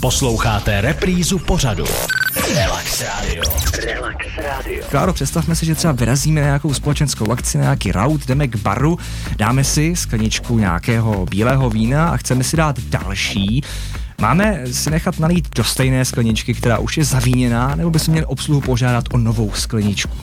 Posloucháte reprízu pořadu. Relax Radio. Relax Radio. Kláro, představme si, že třeba vyrazíme na nějakou společenskou akci, na nějaký raut, jdeme k baru, dáme si skleničku nějakého bílého vína a chceme si dát další. Máme si nechat nalít do stejné skleničky, která už je zavíněná, nebo by se měli obsluhu požádat o novou skleničku?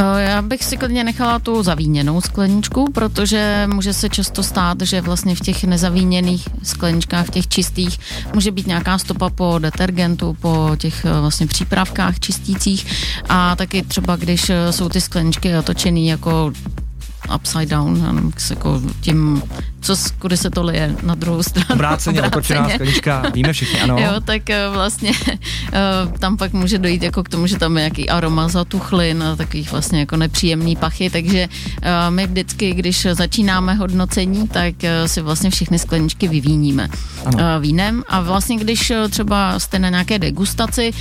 Eh, já bych si klidně nechala tu zavíněnou skleničku, protože může se často stát, že vlastně v těch nezavíněných skleničkách, v těch čistých, může být nějaká stopa po detergentu, po těch eh, vlastně přípravkách čistících. A taky třeba, když eh, jsou ty skleničky otočený jako upside down, jako tím co, kudy se to lije na druhou stranu. Obráceně, otočená sklenička, víme všichni, ano. Jo, tak eh, vlastně eh, tam pak může dojít jako k tomu, že tam je nějaký aroma zatuchlin a takových vlastně jako nepříjemný pachy, takže eh, my vždycky, když začínáme hodnocení, tak si vlastně všechny skleničky vyvíníme ano. vínem a vlastně když třeba jste na nějaké degustaci,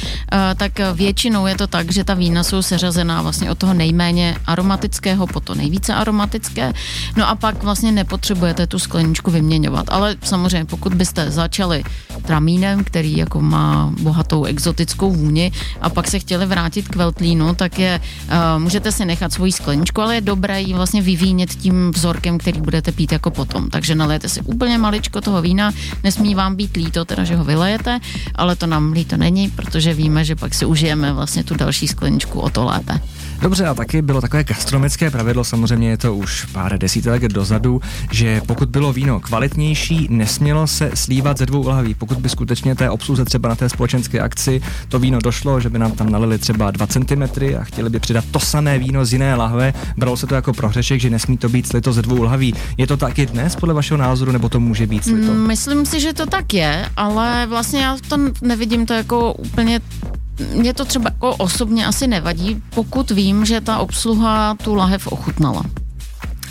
tak většinou je to tak, že ta vína jsou seřazená vlastně od toho nejméně aromatického po to nejvíce aromatické, no a pak vlastně nepotřebujete tu skleničku vyměňovat. Ale samozřejmě, pokud byste začali tramínem, který jako má bohatou exotickou vůni a pak se chtěli vrátit k Veltlínu, tak je, uh, můžete si nechat svoji skleničku, ale je dobré ji vlastně vyvínět tím vzorkem, který budete pít jako potom. Takže nalijete si úplně maličko toho vína, nesmí vám být líto, teda že ho vylejete, ale to nám líto není, protože víme, že pak si užijeme vlastně tu další skleničku o to lépe. Dobře, a taky bylo takové gastronomické pravidlo, samozřejmě je to už pár desítek dozadu, že pokud bylo víno kvalitnější, nesmělo se slívat ze dvou lahví. Pokud by skutečně té obsluze třeba na té společenské akci to víno došlo, že by nám tam nalili třeba 2 cm a chtěli by přidat to samé víno z jiné lahve, bralo se to jako prohřešek, že nesmí to být slito ze dvou lahví. Je to tak i dnes podle vašeho názoru, nebo to může být slito? Mm, myslím si, že to tak je, ale vlastně já to nevidím to jako úplně mě to třeba jako osobně asi nevadí, pokud vím, že ta obsluha tu lahev ochutnala.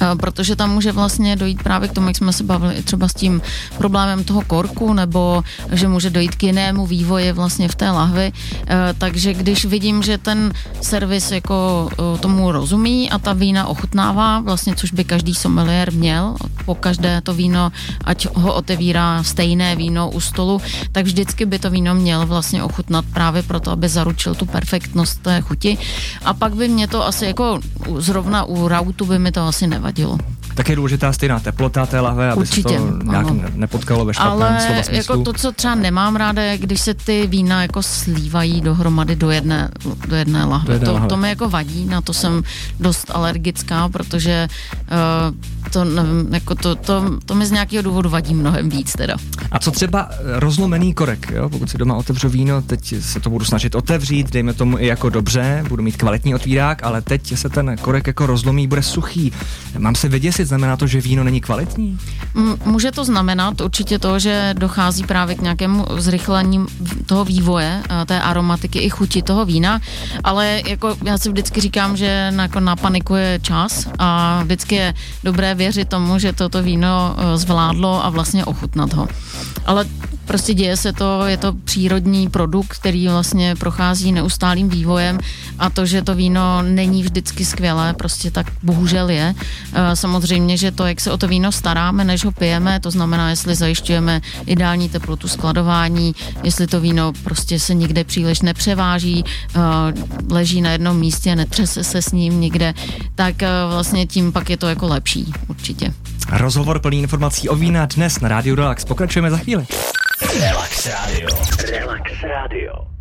Eh, protože tam může vlastně dojít právě k tomu, jak jsme se bavili třeba s tím problémem toho korku, nebo že může dojít k jinému vývoji vlastně v té lahvi. Eh, takže když vidím, že ten servis jako eh, tomu rozumí a ta vína ochutnává, vlastně což by každý sommelier měl, po každé to víno, ať ho otevírá stejné víno u stolu, tak vždycky by to víno měl vlastně ochutnat právě proto, aby zaručil tu perfektnost té chuti. A pak by mě to asi jako zrovna u rautu by mi to asi nevadilo. Tak je důležitá stejná teplota té lahve, aby Určitě, se to nějak ano. nepotkalo ve špatném Ale slova smyslu. jako to, co třeba nemám ráda, je, když se ty vína jako slívají dohromady do jedné, do jedné lahve. Do jedné to, lahve. to mi jako vadí, na to jsem dost alergická, protože uh, to, nevím, jako to, to, to mi z nějakého důvodu vadí mnohem víc teda. A co třeba rozlomený korek, jo? pokud si doma otevřu víno, teď se to budu snažit otevřít, dejme tomu i jako dobře, budu mít kvalitní otvírák, ale teď se ten korek jako rozlomí, bude suchý. Mám se vyděsit, znamená to, že víno není kvalitní? Může to znamenat určitě to, že dochází právě k nějakému zrychlení toho vývoje, eh, té aromatiky i chuti toho vína, ale jako já si vždycky říkám, že na, jako na paniku je čas a vždycky je dobré věřit tomu, že toto víno eh, zvládlo a vlastně ochutnat ho. Ale prostě děje se to, je to přírodní produkt, který vlastně prochází neustálým vývojem a to, že to víno není vždycky skvělé, prostě tak bohužel je. Eh, samozřejmě, že to, jak se o to víno staráme, než ho pijeme, to znamená, jestli zajišťujeme ideální teplotu skladování, jestli to víno prostě se nikde příliš nepřeváží, eh, leží na jednom místě, netřese se s ním nikde, tak eh, vlastně tím pak je to jako lepší určitě. Rozhovor plný informací o vína dnes na Rádiu Relax. Pokračujeme za chvíli. Radio. Relax Radio.